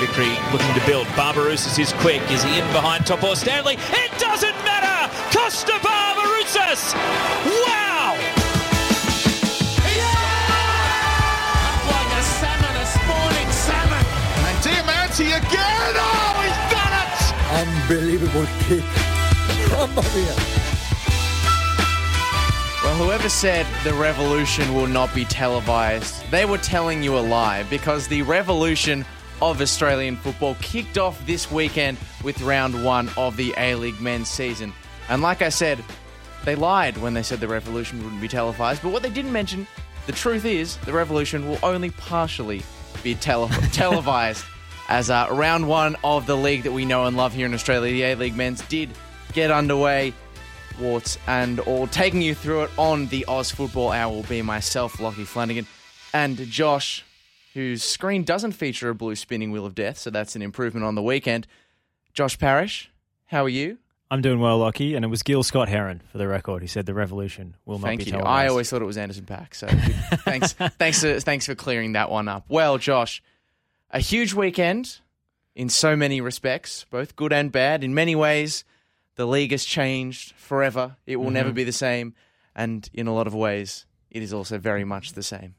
victory looking to build. Barbarouses is quick. Is he in behind top Topor Stanley? It doesn't matter! Kosta Barbarouses! Wow! Like a salmon, a spawning salmon. And Diamanti again! Oh, he's done it! Unbelievable kick. Mamma mia. Well, whoever said the revolution will not be televised, they were telling you a lie because the revolution of Australian football kicked off this weekend with round one of the A League men's season. And like I said, they lied when they said the revolution wouldn't be televised, but what they didn't mention, the truth is, the revolution will only partially be tele- televised. As uh, round one of the league that we know and love here in Australia, the A League men's, did get underway warts and all. Taking you through it on the Oz Football Hour will be myself, Lockie Flanagan, and Josh, whose screen doesn't feature a blue spinning wheel of death, so that's an improvement on the weekend. Josh Parrish, how are you? I'm doing well, Lockie, and it was Gil Scott Heron for the record. He said the revolution will not Thank be you. televised. I always thought it was Anderson Paak, so thanks, thanks, for, thanks for clearing that one up. Well, Josh, a huge weekend in so many respects, both good and bad. In many ways, the league has changed forever. It will Mm-hmm. never be the same, and in a lot of ways, it is also very much the same.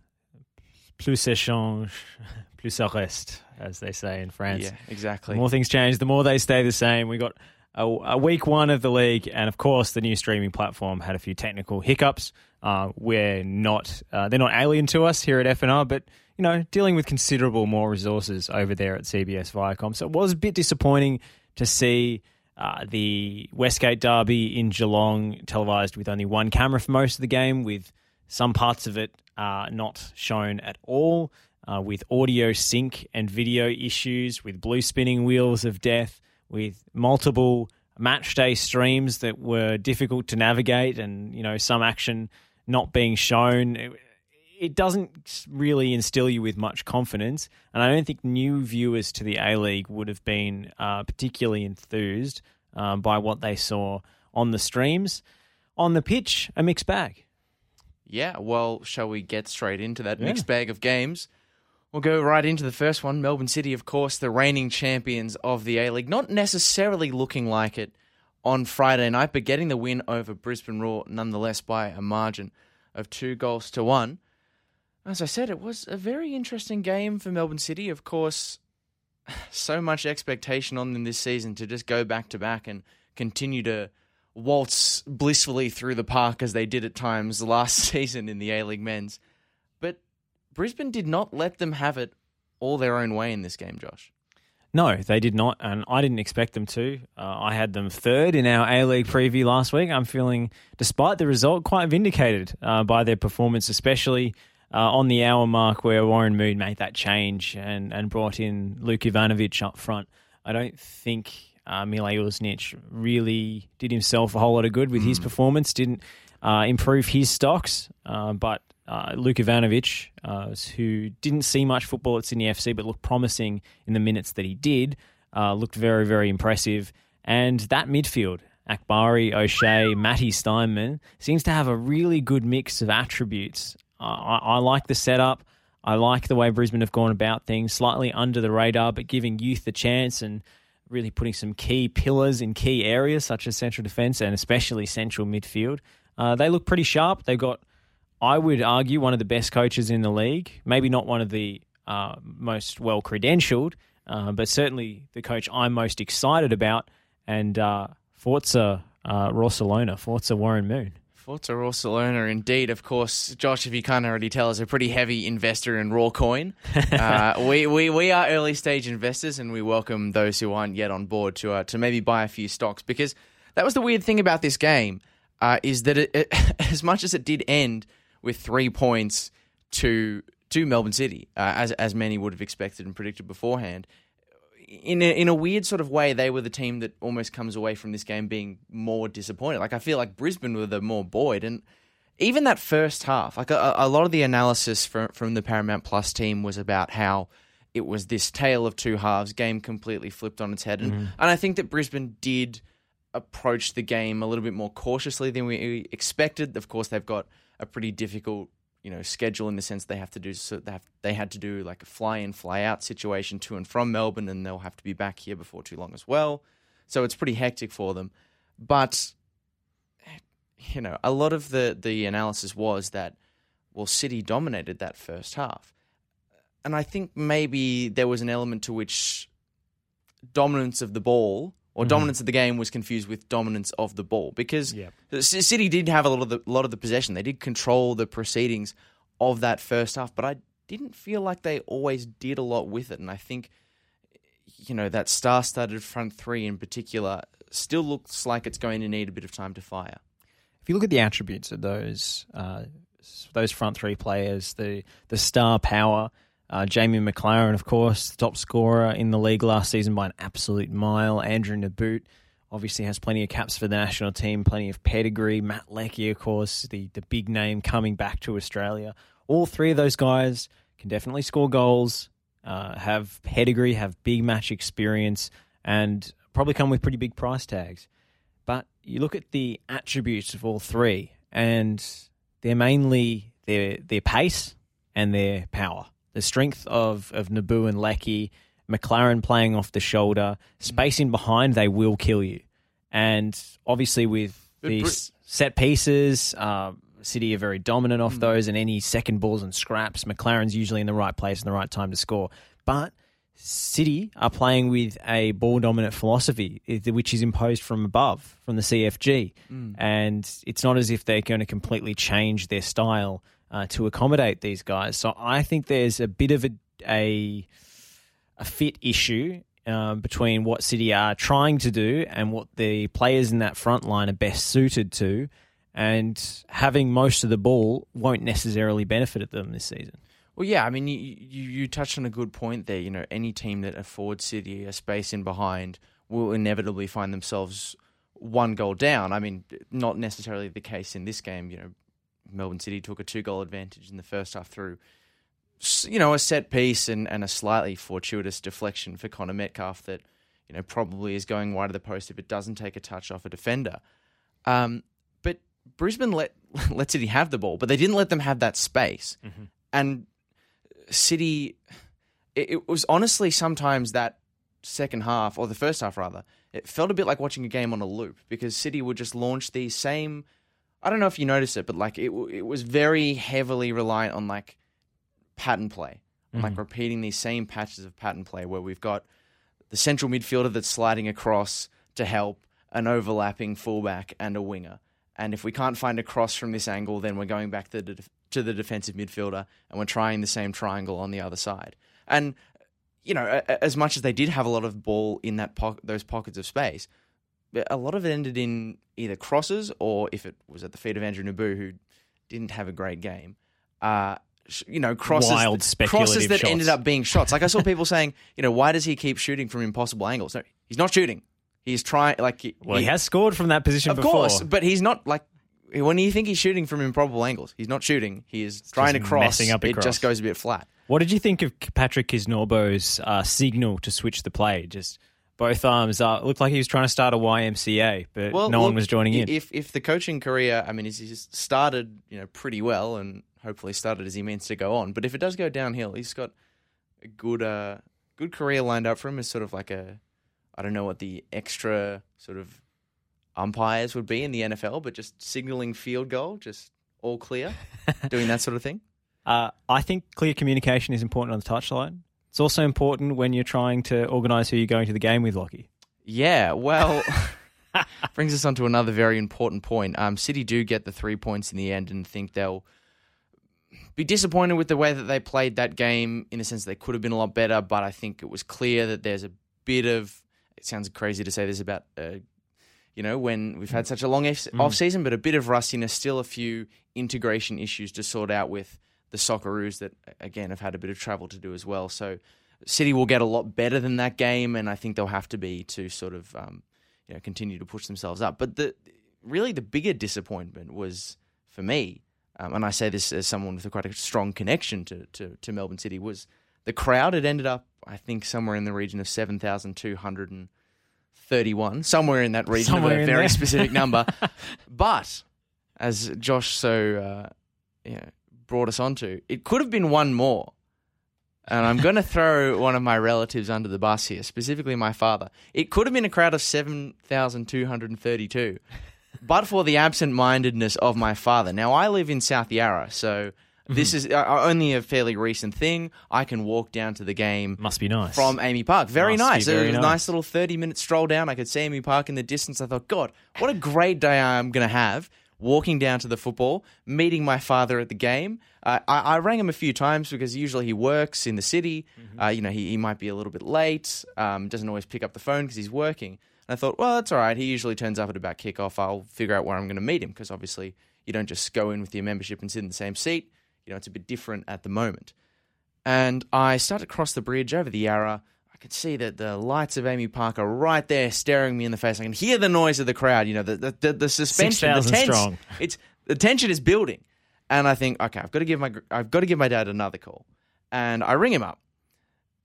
Plus ça change, plus ça reste, as they say in France. Yeah, exactly. The more things change, the more they stay the same. We got a, a week one of the league, and of course, the new streaming platform had a few technical hiccups. Uh, we're not, uh, they're not alien to us here at FNR, but you know, dealing with considerable more resources over there at CBS Viacom. So it was a bit disappointing to see. Uh, the Westgate Derby in Geelong televised with only one camera for most of the game, with some parts of it uh, not shown at all, uh, with audio sync and video issues, with blue spinning wheels of death, with multiple match day streams that were difficult to navigate, and you know some action not being shown. It, it doesn't really instill you with much confidence, and I don't think new viewers to the A League would have been uh, particularly enthused um, by what they saw on the streams. On the pitch, a mixed bag. Yeah, well, shall we get straight into that Yeah. mixed bag of games? We'll go right into the first one. Melbourne City, of course, the reigning champions of the A League, not necessarily looking like it on Friday night, but getting the win over Brisbane Roar nonetheless by a margin of two goals to one. As I said, it was a very interesting game for Melbourne City. Of course, so much expectation on them this season to just go back to back and continue to waltz blissfully through the park as they did at times last season in the A League men's. But Brisbane did not let them have it all their own way in this game, Josh. No, they did not, and I didn't expect them to. Uh, I had them third in our A League preview last week. I'm feeling, despite the result, quite vindicated uh, by their performance, especially uh, on the hour mark where Warren Moon made that change and, and brought in Luke Ivanovic up front. I don't think uh, Mile Uznic really did himself a whole lot of good with his performance, didn't uh, improve his stocks, uh, but uh, Luke Ivanovic, uh, who didn't see much football at Sydney FC but looked promising in the minutes that he did, uh, looked very, very impressive. And that midfield, Akbari, O'Shea, Matty Steinman, seems to have a really good mix of attributes. Uh, I, I like the setup. I like the way Brisbane have gone about things, slightly under the radar, but giving youth the chance and really putting some key pillars in key areas such as central defence and especially central midfield. Uh, they look pretty sharp. They've got, I would argue, one of the best coaches in the league. Maybe not one of the uh, most well credentialed, uh, but certainly the coach I'm most excited about. And uh, Forza uh, Barcelona, Forza Warren Moon. Forza Barcelona, indeed. Of course, Josh, if you can't already tell, is a pretty heavy investor in Roar coin. uh, we, we, we are early stage investors, and we welcome those who aren't yet on board to uh, to maybe buy a few stocks because that was the weird thing about this game uh, is that it, it, as much as it did end with three points to to Melbourne City, uh, as as many would have expected and predicted beforehand, in a, in a weird sort of way, they were the team that almost comes away from this game being more disappointed. Like I feel like Brisbane were the more buoyed, and even that first half, like a, a lot of the analysis from from the Paramount Plus team was about how it was this tale of two halves, game completely flipped on its head, and mm-hmm. and I think that Brisbane did approach the game a little bit more cautiously than we expected. Of course, they've got a pretty difficult you know schedule in the sense they have to do so they have they had to do like a fly in fly out situation to and from Melbourne and they'll have to be back here before too long as well. So it's pretty hectic for them. But you know, a lot of the the analysis was that well City dominated that first half. And I think maybe there was an element to which dominance of the ball or dominance of the game was confused with dominance of the ball because Yep. City did have a lot of the lot of the possession. They did control the proceedings of that first half, but I didn't feel like they always did a lot with it. And I think you know that star-studded front three in particular still looks like it's going to need a bit of time to fire. If you look at the attributes of those uh, those front three players, the the star power, uh, Jamie Maclaren, of course, top scorer in the league last season by an absolute mile. Andrew Nabbout obviously has plenty of caps for the national team, plenty of pedigree. Matt Leckie, of course, the the big name coming back to Australia. All three of those guys can definitely score goals, uh, have pedigree, have big match experience, and probably come with pretty big price tags. But you look at the attributes of all three, and they're mainly their their pace and their power. The strength of of Nabbout and Leckie, Maclaren playing off the shoulder, mm. spacing behind, they will kill you. And obviously with these set pieces, uh, City are very dominant off mm. those, and any second balls and scraps, Maclaren's usually in the right place and the right time to score. But City are playing with a ball dominant philosophy, which is imposed from above, from the CFG. Mm. And it's not as if they're going to completely change their style uh, to accommodate these guys. So I think there's a bit of a, a, a fit issue um, between what City are trying to do and what the players in that front line are best suited to. And having most of the ball won't necessarily benefit them this season. Well, yeah, I mean, you, you you touched on a good point there. You know, any team that affords City a space in behind will inevitably find themselves one goal down. I mean, not necessarily the case in this game. You know, Melbourne City took a two goal advantage in the first half through, you know, a set piece and, and a slightly fortuitous deflection for Connor Metcalfe that, you know, probably is going wide of the post if it doesn't take a touch off a defender. Um, but Brisbane let let City have the ball, but they didn't let them have that space. And City, it, it was honestly sometimes that second half, or the first half rather, it felt a bit like watching a game on a loop because City would just launch these same. I don't know if you noticed it, but like it, it was very heavily reliant on like pattern play, on, like mm-hmm. repeating these same patches of pattern play where we've got the central midfielder that's sliding across to help an overlapping fullback and a winger. And if we can't find a cross from this angle, then we're going back to the, def- to the defensive midfielder and we're trying the same triangle on the other side. And you know, as much as they did have a lot of ball in that po- those pockets of space, a lot of it ended in either crosses or if it was at the feet of Andrew Nabbout, who didn't have a great game. Uh, you know, crosses, Wild crosses that shots. ended up being shots. Like I saw people saying, you know, why does he keep shooting from impossible angles? No, he's not shooting. He's trying. Like, he, Well, he has scored from that position of before. course, but he's not like when you think he's shooting from improbable angles. He's not shooting. He is trying to cross. up it cross. just goes a bit flat. What did you think of Patrick Kisnorbo's uh, signal to switch the play? Just both arms up. It looked like he was trying to start a YMCA, but no one was joining in. If if the coaching career, I mean, he's, he's started you know pretty well, and hopefully started as he means to go on. But if it does go downhill, he's got a good uh good career lined up for him as sort of like a I don't know what the extra sort of umpires would be in the NFL, but just signaling field goal, just all clear, doing that sort of thing. Uh, I think clear communication is important on the touchline. It's also important when you're trying to organise who you're going to the game with, Lockie. Yeah, well, brings us on to another very important point. Um, City do get the three points in the end and think they'll be disappointed with the way that they played that game. In a sense, they could have been a lot better, but I think it was clear that there's a bit of. It sounds crazy to say this about, uh, you know, when we've had such a long off off season, but a bit of rustiness, still a few integration issues to sort out with the Socceroos that again have had a bit of travel to do as well. So City will get a lot better than that game, and I think they'll have to be to sort of um, you know continue to push themselves up. But the really the bigger disappointment was for me, um, and I say this as someone with a quite a strong connection to, to to Melbourne City, was the crowd. It ended up, I think, somewhere in the region of seven thousand two hundred and thirty-one, somewhere in that region Somewhere of a very there. specific number. but as Josh so uh, you know, brought us onto. It could have been one more. And I'm going to throw one of my relatives under the bus here, specifically my father. It could have been a crowd of 7,232, but for the absent mindedness of my father. Now, I live in South Yarra, so this is uh, only a fairly recent thing. I can walk down to the game Must be nice. from AAMI Park. Very Must be nice. very it was a nice. nice little 30 minute stroll down. I could see AAMI Park in the distance. I thought, God, what a great day I'm going to have walking down to the football, meeting my father at the game. Uh, I, I rang him a few times because usually he works in the city. Mm-hmm. Uh, you know, he, he might be a little bit late, um, doesn't always pick up the phone because he's working. And I thought, well, that's all right. He usually turns up at about kickoff. I'll figure out where I'm going to meet him because obviously you don't just go in with your membership and sit in the same seat. You know, it's a bit different at the moment and I start to cross the bridge over the Yarra. I could see that the lights of AAMI Park are right there, staring me in the face. I can hear the noise of the crowd. You know, the the, the, the suspension, the 6,000 tense. strong. It's the tension is building, and I think, okay, I've got to give my I've got to give my dad another call, and I ring him up,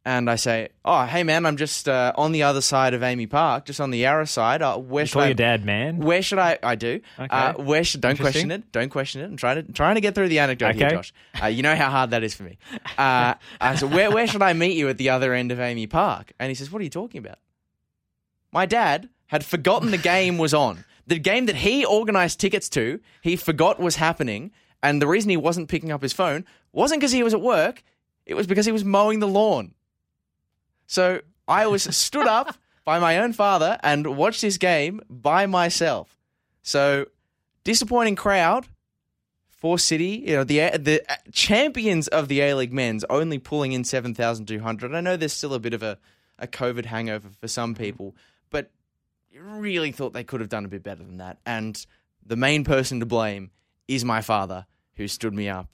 and I say, oh, hey man, I'm just uh, on the other side of AAMI Park, just on the Yarra side. Uh, where You should call I? your dad man. Where should I? I do. Okay. Uh, where should? Don't question it. Don't question it. I'm trying to trying to get through the anecdote here, Josh. Uh, you know how hard that is for me. Uh, I said, where where should I meet you at the other end of AAMI Park? And he says, What are you talking about? My dad had forgotten the game was on. The game that he organised tickets to, he forgot was happening, and the reason he wasn't picking up his phone wasn't because he was at work. It was because he was mowing the lawn. So I was stood up by my own father and watched this game by myself. So disappointing crowd for City. You know the the champions of the A League men's only pulling in seven thousand two hundred. I know there's still a bit of a a COVID hangover for some mm-hmm. people, but you really thought they could have done a bit better than that. And the main person to blame is my father, who stood me up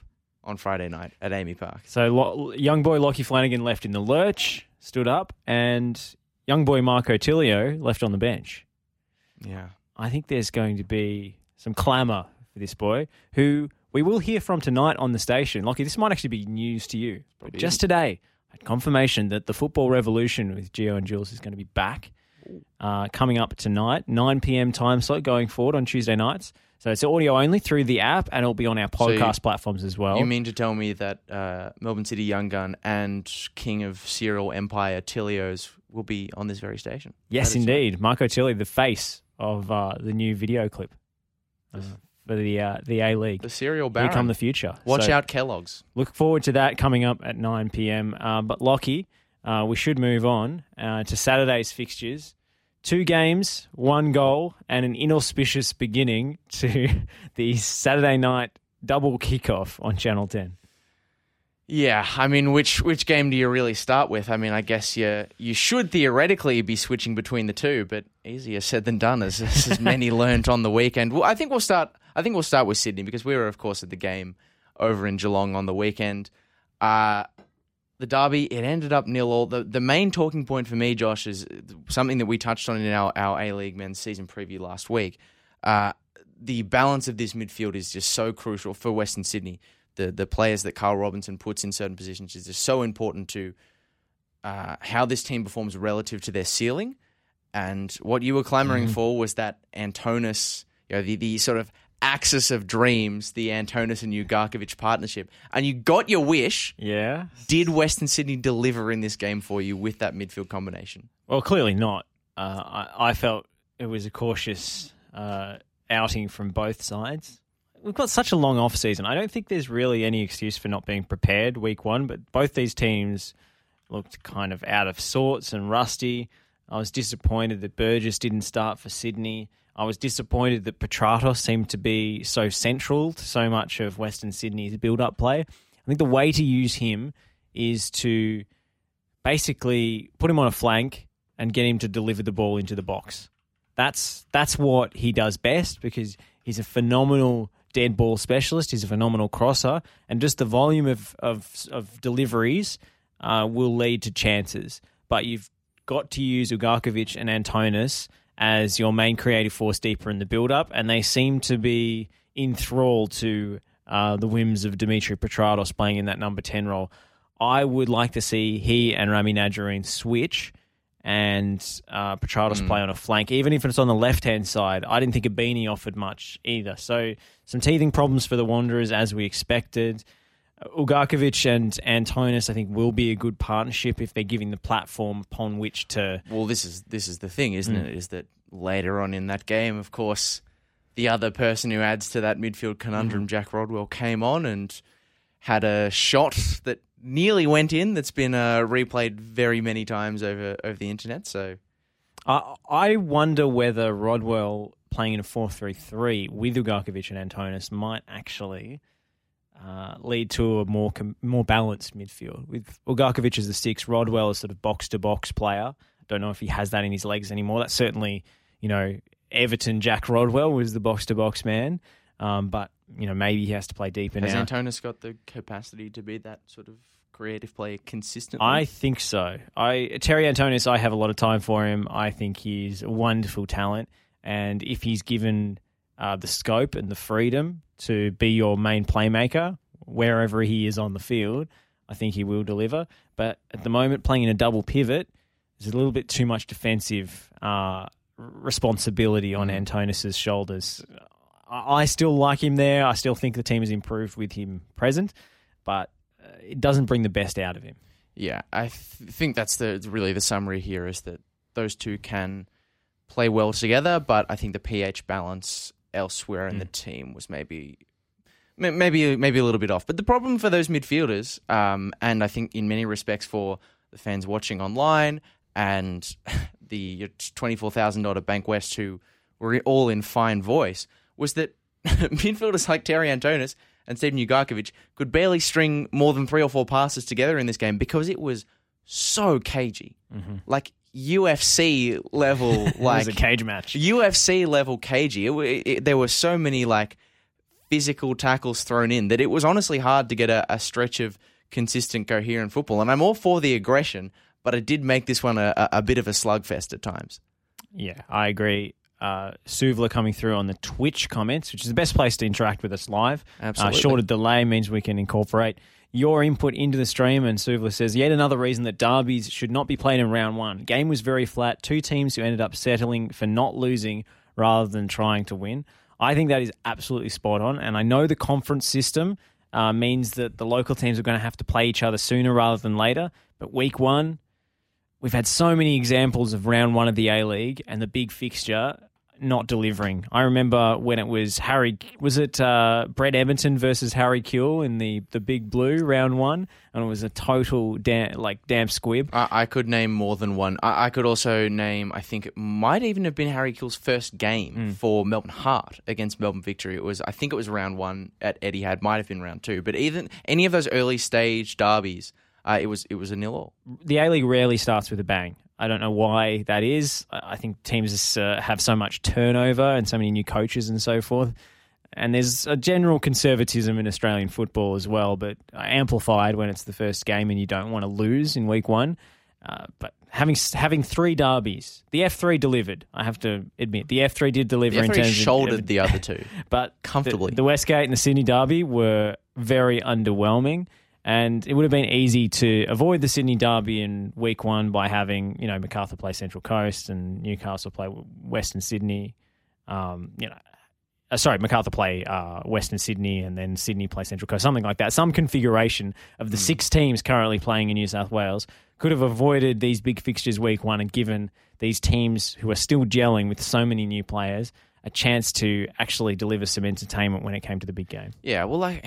on Friday night at AAMI Park. So lo- young boy Lockie Flanagan left in the lurch, stood up, and young boy Marco Tilio left on the bench. Yeah. I think there's going to be some clamour for this boy, who we will hear from tonight on the station. Lockie, this might actually be news to you. Probably just today, I had confirmation that the Football Revolution with Gio and Jules is going to be back. Uh, coming up tonight, 9 p.m. time slot going forward on Tuesday nights. So it's audio only through the app, and it'll be on our So you- podcast platforms as well. You mean to tell me that uh, Melbourne City Young Gun and King of Cereal Empire Tilios will be on this very station? Yes, indeed. Marco Tilly, the face of uh, the new video clip uh, for the uh, the A League. The Cereal Baron. come the future. Watch So out, Kellogg's. Look forward to that coming up at 9 p.m. Uh, but Lockie, uh, we should move on uh, to Saturday's fixtures. Two games, one goal, and an inauspicious beginning to the Saturday night double kickoff on Channel 10. Yeah, I mean, which which game do you really start with? I mean, I guess you you should theoretically be switching between the two, but easier said than done, as, as many learnt on the weekend. Well, I think we'll start. I think we'll start with Sydney because we were, of course, at the game over in Geelong on the weekend. Uh, the derby it ended up nil all. The the main talking point for me, Josh, is something that we touched on in our our A League men's season preview last week. Uh, the balance of this midfield is just so crucial for Western Sydney. The the players that Carl Robinson puts in certain positions is just so important to uh, how this team performs relative to their ceiling. And what you were clamoring for was that Antonis, you know, the, the sort of axis of dreams, the Antonis and Ugarkovic partnership. And you got your wish. Yeah. Did Western Sydney deliver in this game for you with that midfield combination? Well, clearly not. Uh, I, I felt it was a cautious uh, outing from both sides. We've got such a long off season. I don't think there's really any excuse for not being prepared week one, but both these teams looked kind of out of sorts and rusty. I was disappointed that Burgess didn't start for Sydney. I was disappointed that Petratos seemed to be so central to so much of Western Sydney's build up play. I think the way to use him is to basically put him on a flank and get him to deliver the ball into the box. That's that's what he does best because he's a phenomenal dead ball specialist. He's a phenomenal crosser, and just the volume of of, of deliveries uh, will lead to chances. But you've got to use Ugarkovic and Antonis as your main creative force deeper in the build up, and they seem to be enthralled to uh, the whims of Dimitri Petratos playing in that number ten role. I would like to see he and Rami Najarine switch and uh, Petratos play on a flank, even if it's on the left hand side. I didn't think Ibini offered much either. So some teething problems for the Wanderers as we expected. Ugarkovic and Antonis, I think, will be a good partnership if they're giving the platform upon which to. Well, this is this is the thing, isn't it? Is that later on in that game, of course, the other person who adds to that midfield conundrum, Jack Rodwell, came on and had a shot that nearly went in. That's been uh, replayed very many times over over the internet. So I I wonder whether Rodwell playing in a 4 3 3 with Ugarkovic and Antonis might actually uh, lead to a more com- more balanced midfield. With Ugarkovic as the six, Rodwell is sort of box to box player. Don't know if he has that in his legs anymore. That's certainly, you know, Everton Jack Rodwell was the box to box man. Um, but, you know, maybe he has to play deeper has now. Antonis got the capacity to be that sort of creative player consistently? I think so. I Terry Antonis, I have a lot of time for him. I think he's a wonderful talent, and if he's given uh, the scope and the freedom to be your main playmaker wherever he is on the field, I think he will deliver. But at the moment, playing in a double pivot is a little bit too much defensive uh, responsibility on Antonis's shoulders. I I still like him there. I still think the team has improved with him present, but uh, it doesn't bring the best out of him. Yeah, I th- think that's the really the summary here is that those two can play well together, but I think the pH balance elsewhere in the team was maybe maybe maybe a little bit off. But the problem for those midfielders, um, and I think in many respects for the fans watching online and the twenty four thousand dollar Bankwest who were all in fine voice, was that midfielders like Terry Antonis and Steven Ugarkovic could barely string more than three or four passes together in this game because it was so cagey, like UFC level, It was like a cage match. UFC level cagey. It, it, there were so many like physical tackles thrown in that it was honestly hard to get a, a stretch of consistent, coherent football. And I'm all for the aggression, but it did make this one a, a, a bit of a slugfest at times. Yeah, I agree. Uh, Suvla coming through on the Twitch comments, which is the best place to interact with us live. Absolutely. Uh, shorter delay means we can incorporate your input into the stream. And Suvla says, yet another reason that derbies should not be played in round one. Game was very flat. Two teams who ended up settling for not losing rather than trying to win. I think that is absolutely spot on. And I know the conference system uh, means that the local teams are going to have to play each other sooner rather than later. But week one, we've had so many examples of round one of the A League and the big fixture not delivering. I remember when it was Harry, was it uh, Brett Emerton versus Harry Kewell in the, the big blue round one, and it was a total like damn squib. I, I could name more than one. I, I could also name, I think it might even have been Harry Kewell's first game for Melbourne Heart against Melbourne Victory. It was, I think it was round one at Etihad, might have been round two, but even any of those early stage derbies, uh, it was it was a nil all. The A League rarely starts with a bang. I don't know why that is. I think teams uh, have so much turnover and so many new coaches and so forth. And there's a general conservatism in Australian football as well, but amplified when it's the first game and you don't want to lose in week one. Uh, but having having three derbies, the F three delivered. I have to admit, the F three did deliver The in referee terms shouldered of, the other two. but comfortably. The, the Westgate and the Sydney Derby were very underwhelming, and it would have been easy to avoid the Sydney Derby in week one by having you know Macarthur play Central Coast and Newcastle play Western Sydney. Um, you know. Uh, sorry, Macarthur play uh, Western Sydney and then Sydney play Central Coast, something like that. Some configuration of the six teams currently playing in New South Wales could have avoided these big fixtures week one and given these teams who are still gelling with so many new players a chance to actually deliver some entertainment when it came to the big game. Yeah, well, like,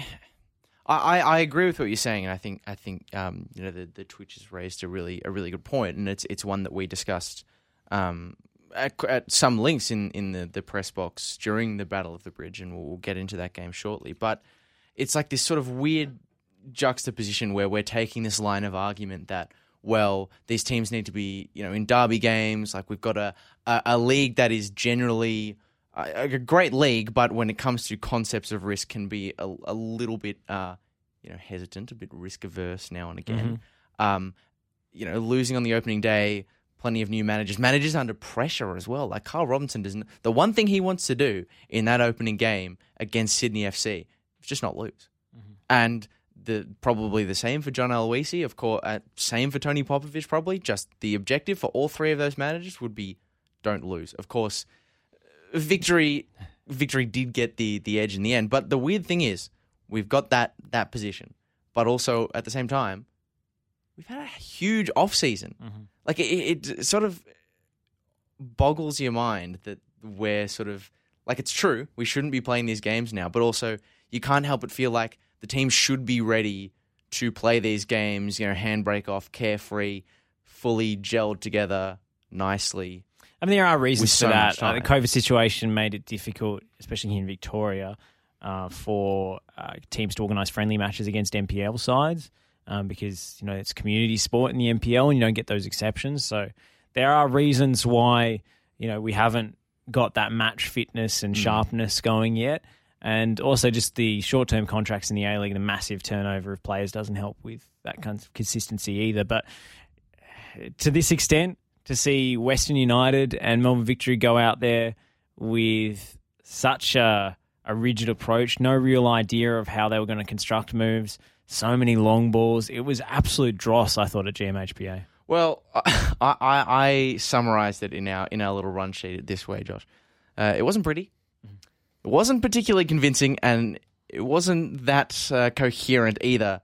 I, I, agree with what you're saying, and I think I think um, you know the, the Twitch has raised a really a really good point, and it's it's one that we discussed um, at, at some links in, in the, the press box during the Battle of the Bridge, and we'll, we'll get into that game shortly. But it's like this sort of weird juxtaposition where we're taking this line of argument that well these teams need to be you know in derby games like we've got a a, a league that is generally a, a great league but when it comes to concepts of risk can be a, a little bit uh you know hesitant a bit risk averse now and again um you know losing on the opening day plenty of new managers managers under pressure as well like Carl Robinson doesn't the one thing he wants to do in that opening game against Sydney FC is just not lose and the probably the same for John Aloisi, of course. Uh, same for Tony Popovic, probably. Just the objective for all three of those managers would be don't lose. Of course, victory victory did get the the edge in the end. But the weird thing is, we've got that that position, but also at the same time, we've had a huge off season. Mm-hmm. Like it, it sort of boggles your mind that we're sort of like it's true we shouldn't be playing these games now, but also you can't help but feel like the team should be ready to play these games. You know, handbrake off, carefree, fully gelled together nicely. I mean, there are reasons With for so that. Uh, the. COVID situation made it difficult, especially here in Victoria, uh, for uh, teams to organise friendly matches against NPL sides um, because you know it's community sport in the NPL, and you don't get those exceptions. So there are reasons why you know we haven't got that match fitness Hmm. and sharpness going yet. And also, just the short term contracts in the A League, the massive turnover of players doesn't help with that kind of consistency either. But to this extent, to see Western United and Melbourne Victory go out there with such a, a rigid approach, no real idea of how they were going to construct moves, so many long balls. It was absolute dross, I thought, at GMHBA. Well, I, I, I summarized it in our in our little run sheet this way, Josh. Uh, it wasn't pretty. It wasn't particularly convincing, and it wasn't that uh, coherent either.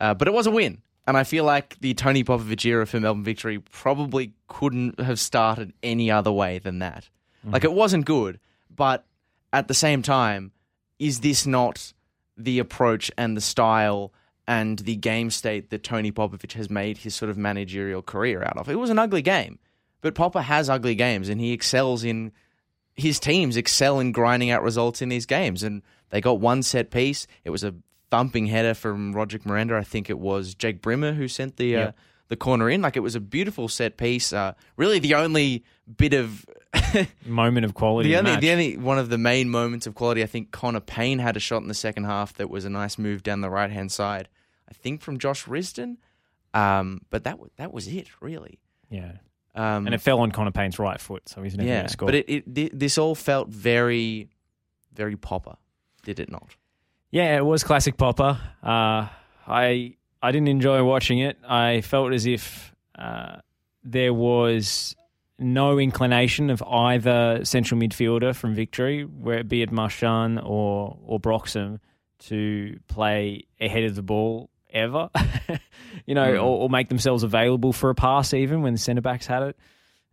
Uh, but it was a win, and I feel like the Tony Popovic era for Melbourne Victory probably couldn't have started any other way than that. Mm-hmm. Like it wasn't good, but at the same time, is this not the approach and the style and the game state that Tony Popovic has made his sort of managerial career out of? It was an ugly game, but Popper has ugly games and he excels in his teams excel in grinding out results in these games. And they got one set piece. It was a thumping header from Roderick Miranda. I think it was Jake Brimmer who sent the uh, the corner in. Like it was a beautiful set piece. Uh, really, the only bit of Moment of quality. the only, match. the only one of the main moments of quality, I think Connor Pain had a shot in the second half that was a nice move down the right hand side. I think from Josh Risden, um, but that that was it really. yeah. Um, And it fell on Connor Pain's right foot, so he's never yeah, going to score. but it, it this all felt very, very popper, did it not? Yeah, it was classic Popper. Uh, I I didn't enjoy watching it. I felt as if uh, there was no inclination of either central midfielder from Victory, where it be it Marshan or or Broxham, to play ahead of the ball ever. you know, Mm. or, or make themselves available for a pass even when the centre backs had it.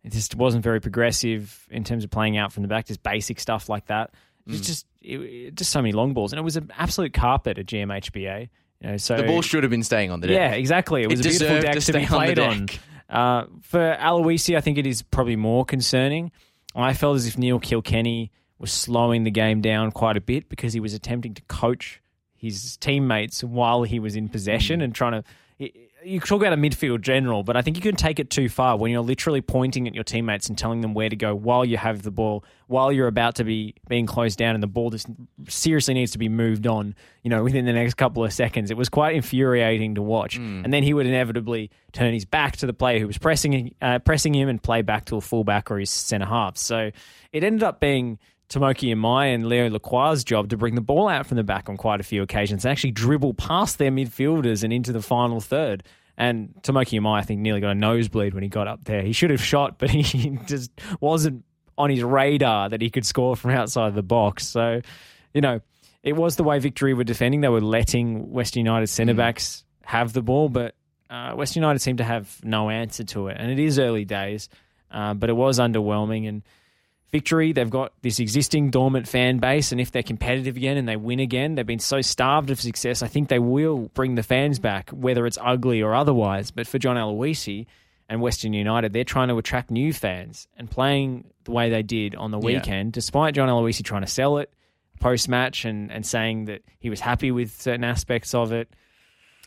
It just wasn't very progressive in terms of playing out from the back, just basic stuff like that. It was just it, it- just so many long balls, and it was an absolute carpet at GMHBA. You know, so The ball should have been staying on the deck. yeah, exactly. It was It a beautiful deck to to, be stay on played on. Uh, for Aloisi, I think it is probably more concerning. I felt as if Neil Kilkenny was slowing the game down quite a bit because he was attempting to coach his teammates while he was in possession Mm. and trying to. You talk about a midfield general, but I think you can take it too far when you're literally pointing at your teammates and telling them where to go while you have the ball, while you're about to be being closed down, and the ball just seriously needs to be moved on. You know, within the next couple of seconds, it was quite infuriating to watch. And then he would inevitably turn his back to the player who was pressing uh, pressing him and play back to a fullback or his centre half. So it ended up being Tomoki Imai and Leo Lacroix's job to bring the ball out from the back on quite a few occasions and actually dribble past their midfielders and into the final third. And Tomoki Imai, I think, nearly got a nosebleed when he got up there. He should have shot, but he just wasn't on his radar that he could score from outside the box. So, you know, it was the way Victory were defending. They were letting West United centre backs have the ball, but uh, West United seemed to have no answer to it. And it is early days, uh, but it was underwhelming. And Victory, they've got this existing dormant fan base, and if they're competitive again and they win again, they've been so starved of success. I think they will bring the fans back, whether it's ugly or otherwise. But for John Aloisi and Western United, they're trying to attract new fans and playing the way they did on the Yeah. weekend, despite John Aloisi trying to sell it post match and, and saying that he was happy with certain aspects of it.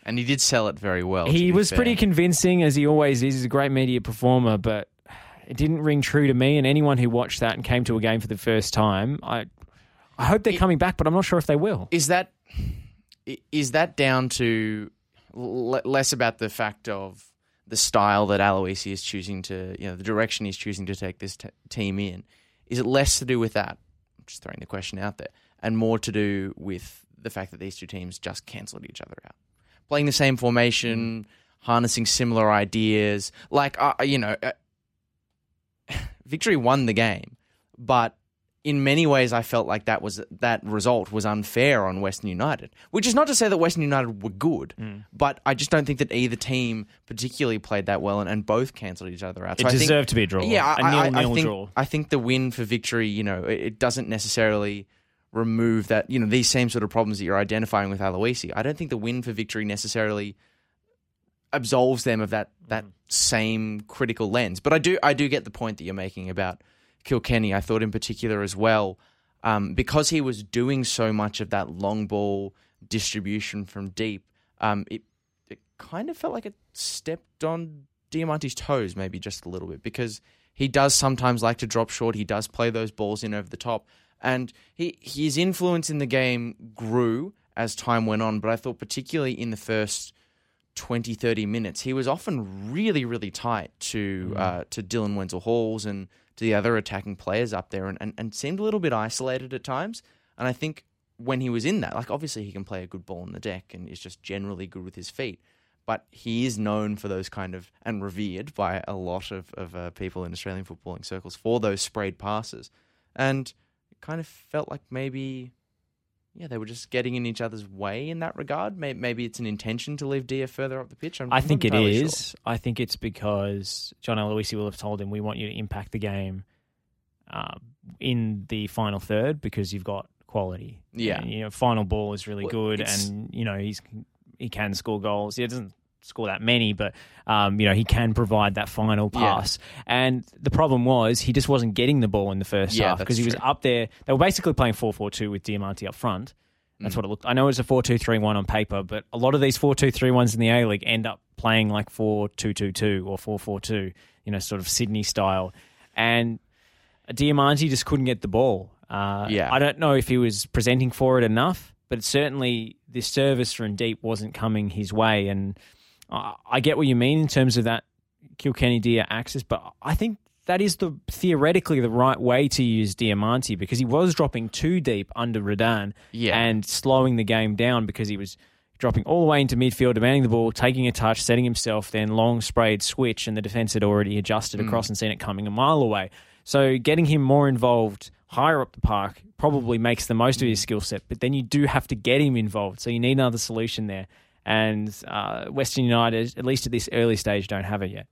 And he did sell it very well. He was fair. pretty convincing, as he always is. He's a great media performer, but it didn't ring true to me. And anyone who watched that and came to a game for the first time, I, I hope they're coming back, but I'm not sure if they will. Is that is that down to l- less about the fact of the style that Aloisi is choosing to, you know, the direction he's choosing to take this t- team in? Is it less to do with that? I'm just throwing the question out there, and more to do with the fact that these two teams just cancelled each other out, playing the same formation, harnessing similar ideas. Like, uh, you know, uh, Victory won the game, but in many ways, I felt like that was that result was unfair on Western United. Which is not to say that Western United were good, Mm. but I just don't think that either team particularly played that well, and, and both cancelled each other out. It I think- deserved to be a draw. Yeah, a I, I- I nil-nil think draw. I think the win for victory, you know, it, it doesn't necessarily remove that, you know, these same sort of problems that you're identifying with Aloisi. I don't think the win for victory necessarily absolves them of that that same critical lens. But I do I do get the point that you're making about Kilkenny. I thought in particular as well, um, because he was doing so much of that long ball distribution from deep. Um, it it kind of felt like it stepped on Diamanti's toes, maybe just a little bit, because he does sometimes like to drop short. He does play those balls in over the top, and he his influence in the game grew as time went on. But I thought particularly in the first 20, 30 minutes, he was often really, really tight to uh, to Dylan Wenzel Halls and to the other attacking players up there, and, and, and seemed a little bit isolated at times. And I think when he was in that, like obviously he can play a good ball on the deck and is just generally good with his feet. But he is known for those kind of and revered by a lot of of uh, people in Australian footballing circles for those sprayed passes, and it kind of felt like maybe yeah, they were just getting in each other's way in that regard. Maybe, maybe it's an intention to leave Dia further up the pitch. I'm I think it is. sure. I think it's because John Aloisi will have told him, "We want you to impact the game uh, in the final third because you've got quality." Yeah. And, you know, final ball is really Well, good, and you know he's he can score goals. He doesn't score that many, but um, you know he can provide that final Yeah. pass. And the problem was he just wasn't getting the ball in the first Yeah, half because he was up there. They were basically playing 4-4-2 with Diamanti up front. That's Mm. what it looked. I know it's a 4-2-3-1 on paper, but a lot of these 4-2-3-1s in the A League end up playing like 4-2-2-2 or 4-4-2, you know, sort of Sydney style. And Diamanti just couldn't get the ball. Uh, Yeah. I don't know if he was presenting for it enough, but certainly the service from deep wasn't coming his way. And I get what you mean in terms of that Kilkenny Dia axis, but I think that is the theoretically the right way to use Diamanti because he was dropping too deep under Rudan Yeah. and slowing the game down because he was dropping all the way into midfield, demanding the ball, taking a touch, setting himself, then long sprayed switch, and the defence had already adjusted mm. across and seen it coming a mile away. So getting him more involved higher up the park probably makes the most of his mm. skill set, but then you do have to get him involved. So you need another solution there. And uh, Western United, at least at this early stage, don't have it yet.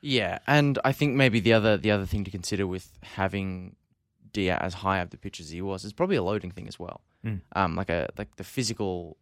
Yeah, and I think maybe the other the other thing to consider with having Dia as high up the pitch as he was is probably a loading thing as well. Mm. Um, like a like the physical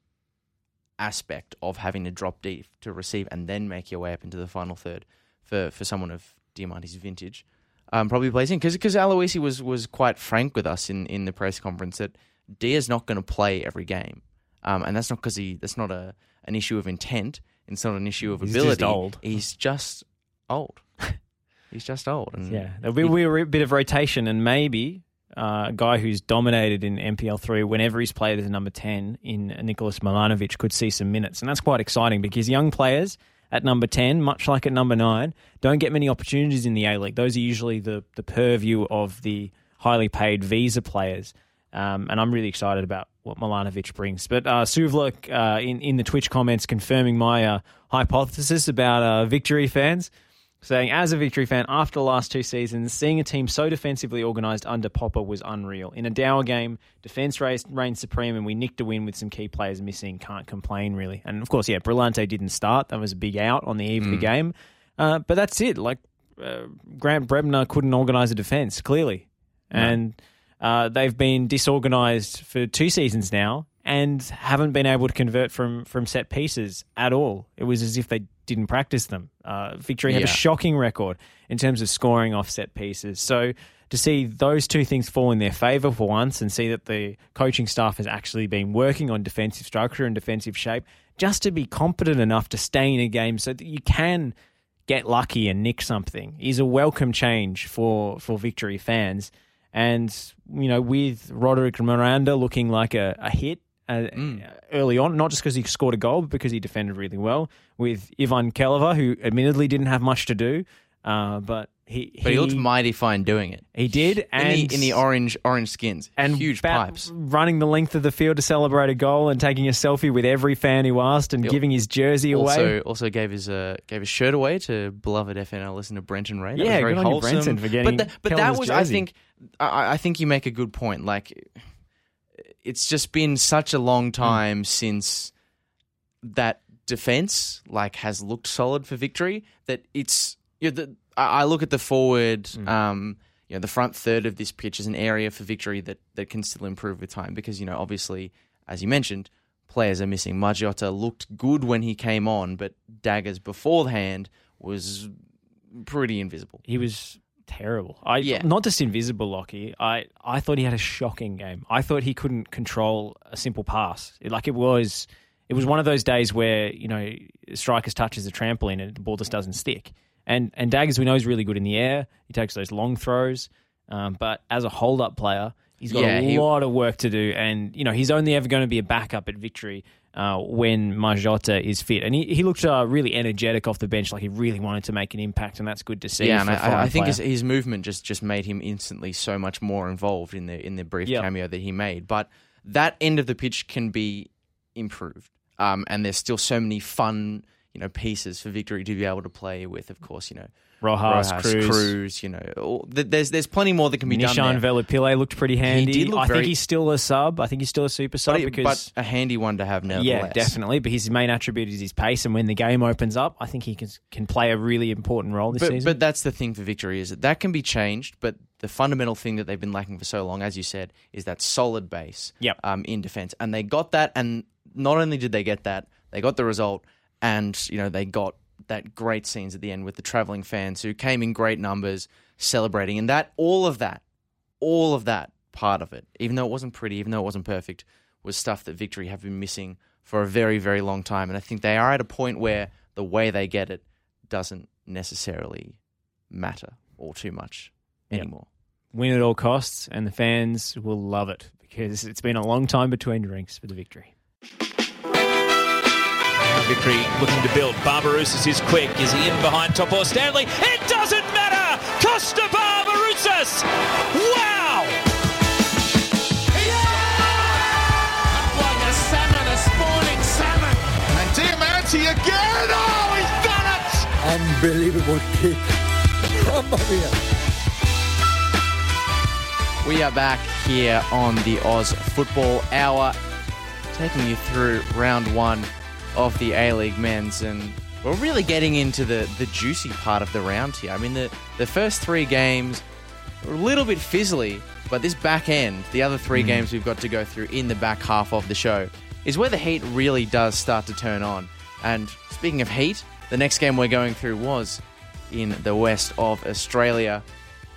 aspect of having to drop deep to receive and then make your way up into the final third for for someone of Diamanti's vintage. Um, probably plays in because because Aloisi was was quite frank with us in, in the press conference that Dia's not going to play every game, um, and that's not because he that's not a an issue of intent. It's not an issue of He's just ability. old. He's just old. He's just old. And Yeah, there'll be, be a bit of rotation, and maybe uh, a guy who's dominated in NPL three whenever he's played as a number ten in Nicholas Milanovic could see some minutes, and that's quite exciting because young players at number ten, much like at number nine, don't get many opportunities in the A League. Those are usually the the purview of the highly paid visa players. Um, and I'm really excited about what Milanovic brings. But uh, uh, in in the Twitch comments confirming my uh, hypothesis about uh, victory fans saying, as a victory fan, after the last two seasons, seeing a team so defensively organised under Popper was unreal. In a Dower game, defence reigned supreme, and we nicked a win with some key players missing. Can't complain, really. And of course, yeah, Brillante didn't start. That was a big out on the eve of the game. Uh, but that's it. Like, uh, Grant Brebner couldn't organise a defence, clearly. And uh, they've been disorganised for two seasons now and haven't been able to convert from, from set pieces at all. It was as if they didn't practice them. Uh, Victory have a shocking record in terms of scoring off set pieces. So to see those two things fall in their favour for once and see that the coaching staff has actually been working on defensive structure and defensive shape just to be competent enough to stay in a game so that you can get lucky and nick something is a welcome change for, for Victory fans. And, you know, with Roderick Miranda looking like a, a hit uh, early on, not just because he scored a goal, but because he defended really well. With Ivan Kelava, who admittedly didn't have much to do, Uh, but he, But he, looked mighty fine doing it. he did, and in the, in the orange orange skins and huge pipes. running the length of the field to celebrate a goal and taking a selfie with every fan who asked and Yep. giving his jersey away. Also, also gave his uh, gave his shirt away to beloved FNL listener Brenton Ray. That Yeah, very good on wholesome. Brenton, for getting But, tha- but that was, I think, I, I think you make a good point. Like, it's just been such a long time since that defense like has looked solid for victory that it's know, the, I look at the forward. Hmm. Um, you know, the front third of this pitch is an area for victory that, that can still improve with time because, you know, obviously, as you mentioned, players are missing. Margiotta looked good when he came on, but Daggers beforehand was pretty invisible. he was terrible. I Yeah. not just invisible, Lockie. I I thought he had a shocking game. I thought he couldn't control a simple pass. It- like it was, it was one of those days where you know strikers touches a trampoline and the ball just doesn't stick. And and Daggers we know is really good in the air. He takes those long throws, um, but as a hold up player. He's got Yeah, a he- lot of work to do, and you know he's only ever going to be a backup at victory uh, when Margiotta is fit. And he, he looked uh, really energetic off the bench, like he really wanted to make an impact, and that's good to see. yeah, and I, I think his, his movement just, just made him instantly so much more involved in the in the brief Yep. cameo that he made. But that end of the pitch can be improved, um, and there's still so many fun you know pieces for victory to be able to play with. Of course, you know Rojas, Cruz, Cruz, you know, all, there's there's plenty more that can be Nishan done there. Velupillay looked pretty handy. did look I very- think he's still a sub. I think he's still a super sub but, because but a handy one to have now. yeah, definitely. But his main attribute is his pace, and when the game opens up, I think he can can play a really important role this But, season. but that's the thing for victory is that that can be changed. But the fundamental thing that they've been lacking for so long, as you said, is that solid base Yep. um, in defense, and they got that. And not only did they get that, they got the result, and you know they got that great scenes at the end with the traveling fans who came in great numbers celebrating, and that all of that, all of that part of it, even though it wasn't pretty, even though it wasn't perfect, was stuff that victory have been missing for a very, very long time. And I think they are at a point where the way they get it doesn't necessarily matter all too much Yep. anymore. Win at all costs, and the fans will love it because it's been a long time between drinks for the victory. Victory looking to build. Barbarouses is quick. Is he in behind Topor-Stanley? It doesn't matter! Kosta Barbarouses! Wow! Up like a salmon, a spawning salmon. And Diamanti again! Oh, he's done it! Unbelievable kick. Mamma mia. We are back here on the Oz Football Hour, taking you through round one of the A League men's, and we're really getting into the, the juicy part of the round here. I mean, the, the first three games were a little bit fizzly, but this back end, the other three hmm. games we've got to go through in the back half of the show, is where the heat really does start to turn on. And speaking of heat, the next game we're going through was in the west of Australia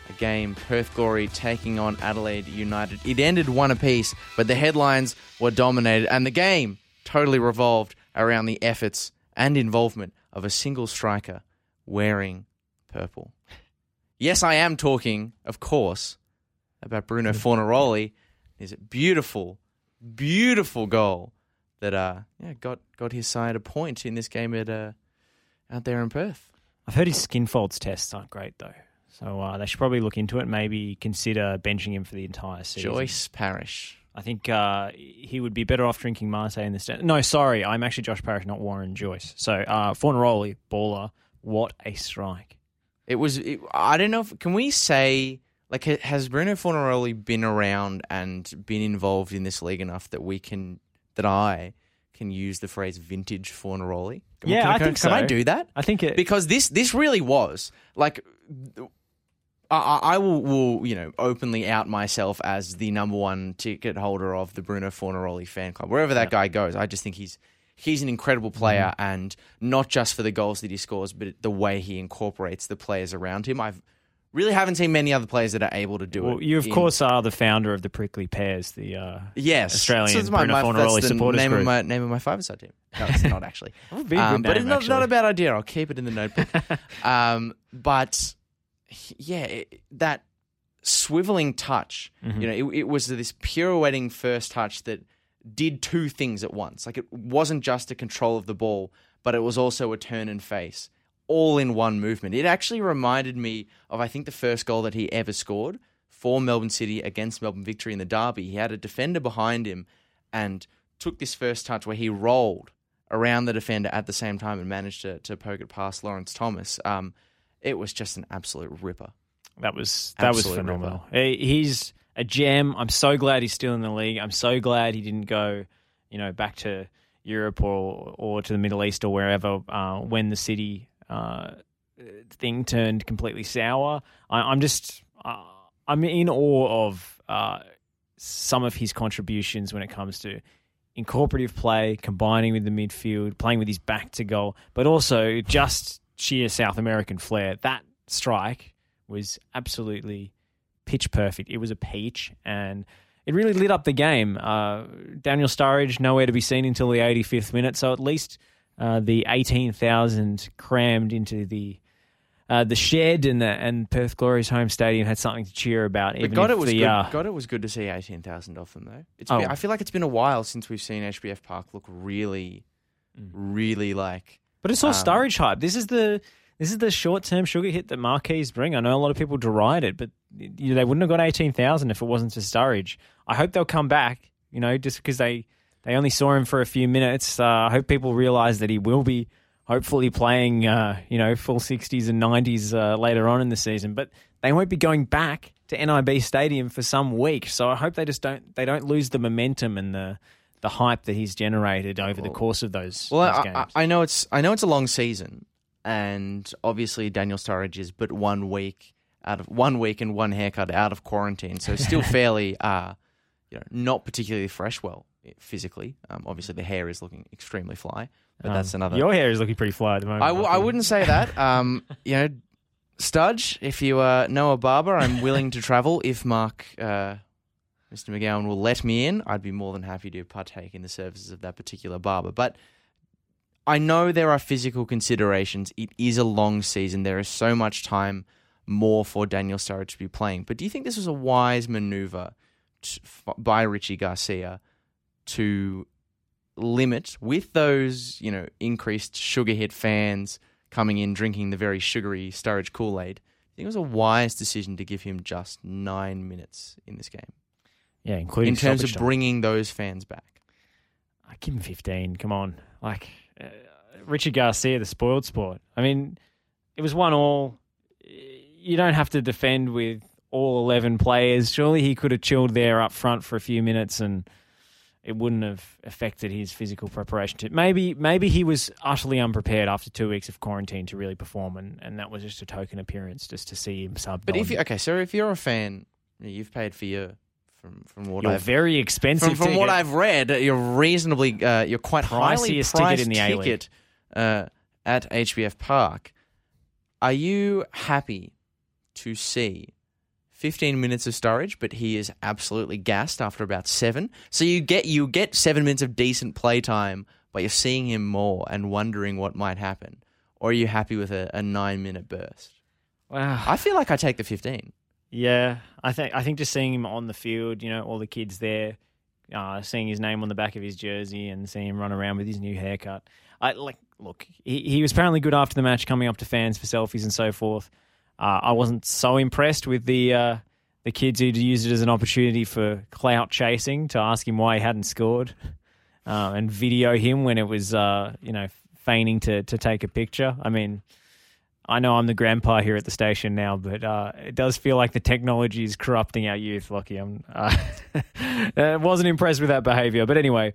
a game, Perth Glory taking on Adelaide United. It ended one apiece, but the headlines were dominated, and the game totally revolved around the efforts and involvement of a single striker wearing purple. Yes, I am talking, of course, about Bruno Fornaroli. His beautiful, beautiful goal that uh, yeah, got got his side a point in this game at uh, out there in Perth. I've heard his skin folds tests aren't great though, so uh, they should probably look into it. Maybe consider benching him for the entire season. Joyce Parish. I think uh, he would be better off drinking Marseille in the stand. No, sorry, I'm actually Josh Parrish, not Warren Joyce. So uh, Fornaroli, baller, what a strike! It was. It, I don't know. if Can we say like has Bruno Fornaroli been around and been involved in this league enough that we can that I can use the phrase vintage Fornaroli? Yeah, can, I can, think can I do that? I think it. because this this really was like. I, I will, will, you know, openly out myself as the number one ticket holder of the Bruno Fornaroli fan club. Wherever that guy goes, I just think he's he's an incredible player, Mm-hmm. and not just for the goals that he scores, but the way he incorporates the players around him. I've really haven't seen many other players that are able to do well, it. you of in- course are the founder of the Prickly Pears, the uh, yes, Australian it's my, Bruno my, Fornaroli that's the supporters name group. of my name of my five-a-side team. No, it's not actually. would be a Um, but name, it's not, not a bad idea. I'll keep it in the notebook. um, but yeah, it, that swiveling touch. Mm-hmm. You know, it, it was this pirouetting first touch that did two things at once. Like it wasn't just a control of the ball, but it was also a turn and face all in one movement. It actually reminded me of I think the first goal that he ever scored for Melbourne City against Melbourne Victory in the derby. He had a defender behind him and took this first touch where he rolled around the defender at the same time and managed to, to poke it past Lawrence Thomas. Um, it was just an absolute ripper. That was that Absolute was phenomenal. He- He's a gem. I'm so glad he's still in the league. I'm so glad he didn't go, you know, back to Europe or or to the Middle East or wherever uh, when the city uh, thing turned completely sour. I, I'm just uh, I'm in awe of uh, some of his contributions when it comes to incorporative play, combining with the midfield, playing with his back to goal, but also just sheer South American flair. That strike was absolutely pitch perfect. It was a peach, and it really lit up the game. Uh, Daniel Sturridge nowhere to be seen until the 85th minute, so at least uh, the 18,000 crammed into the uh, the shed and the and Perth Glory's home stadium had something to cheer about. But Even God, if it was the, good. uh, God, it was good to see eighteen thousand of them though. It's Oh. been, I feel like it's been a while since we've seen HBF Park look really, really like. But it's all Um, Sturridge hype. This is the this is the short term sugar hit that Marquis bring. I know a lot of people deride it, but you know, they wouldn't have got eighteen thousand if it wasn't for Sturridge. I hope they'll come back. You know, just because they they only saw him for a few minutes. Uh, I hope people realise that he will be hopefully playing. Uh, you know, full sixties and nineties uh, later on in the season, but they won't be going back to NIB Stadium for some week. So I hope they just don't they don't lose the momentum and the the hype that he's generated over the course of those, Well, those I, games. I, I know it's I know it's a long season, and obviously Daniel Sturridge is but one week out of one week and one haircut out of quarantine, so still fairly, uh, you know, not particularly fresh. Well, physically, um, obviously the hair is looking extremely fly, but Um, that's another. Your hair is looking pretty fly at the moment. I, w- I wouldn't say that. Um, you know, Studge, if you uh, know a barber, I'm willing to travel. If Mark, uh, Mr. McGowan, will let me in, I'd be more than happy to partake in the services of that particular barber. But I know there are physical considerations. It is a long season. There is so much time more for Daniel Sturridge to be playing. But do you think this was a wise maneuver t- f- by Richie Garcia to limit with those, you know, increased sugar hit fans coming in drinking the very sugary Sturridge Kool Aid? I think it was a wise decision to give him just nine minutes in this game Yeah, including in terms of time. bringing those fans back. I give him fifteen. Come on, like uh, Richard Garcia, the spoiled sport. I mean, it was one all. You don't have to defend with all eleven players. Surely he could have chilled there up front for a few minutes and. It wouldn't have affected his physical preparation. To, maybe, maybe he was utterly unprepared after two weeks of quarantine to really perform, and, and that was just a token appearance, just to see him sub. But if you, okay, so if you're a fan, you've paid for your from from what You're I've very expensive. from, from what. I've read, you're reasonably uh, you're quite highly Priciest ticket in the A-League. ticket uh, at HBF Park. Are you happy to see 15 minutes of storage, but he is absolutely gassed after about seven? So you get you get seven minutes of decent playtime, but you're seeing him more and wondering what might happen. Or are you happy with a, a nine minute burst? Wow. I feel like I take the 15. Yeah, I think I think just seeing him on the field, you know, all the kids there, uh, seeing his name on the back of his jersey, and seeing him run around with his new haircut. I like look. He, he was apparently good after the match, coming up to fans for selfies and so forth. Uh, I wasn't so impressed with the uh, the kids who'd used it as an opportunity for clout chasing to ask him why he hadn't scored, uh, and video him when it was uh, you know feigning to to take a picture. I mean. I know I'm the grandpa here at the station now, but uh, it does feel like the technology is corrupting our youth, Lockie. I'm, uh, uh, wasn't impressed with that behaviour. But anyway,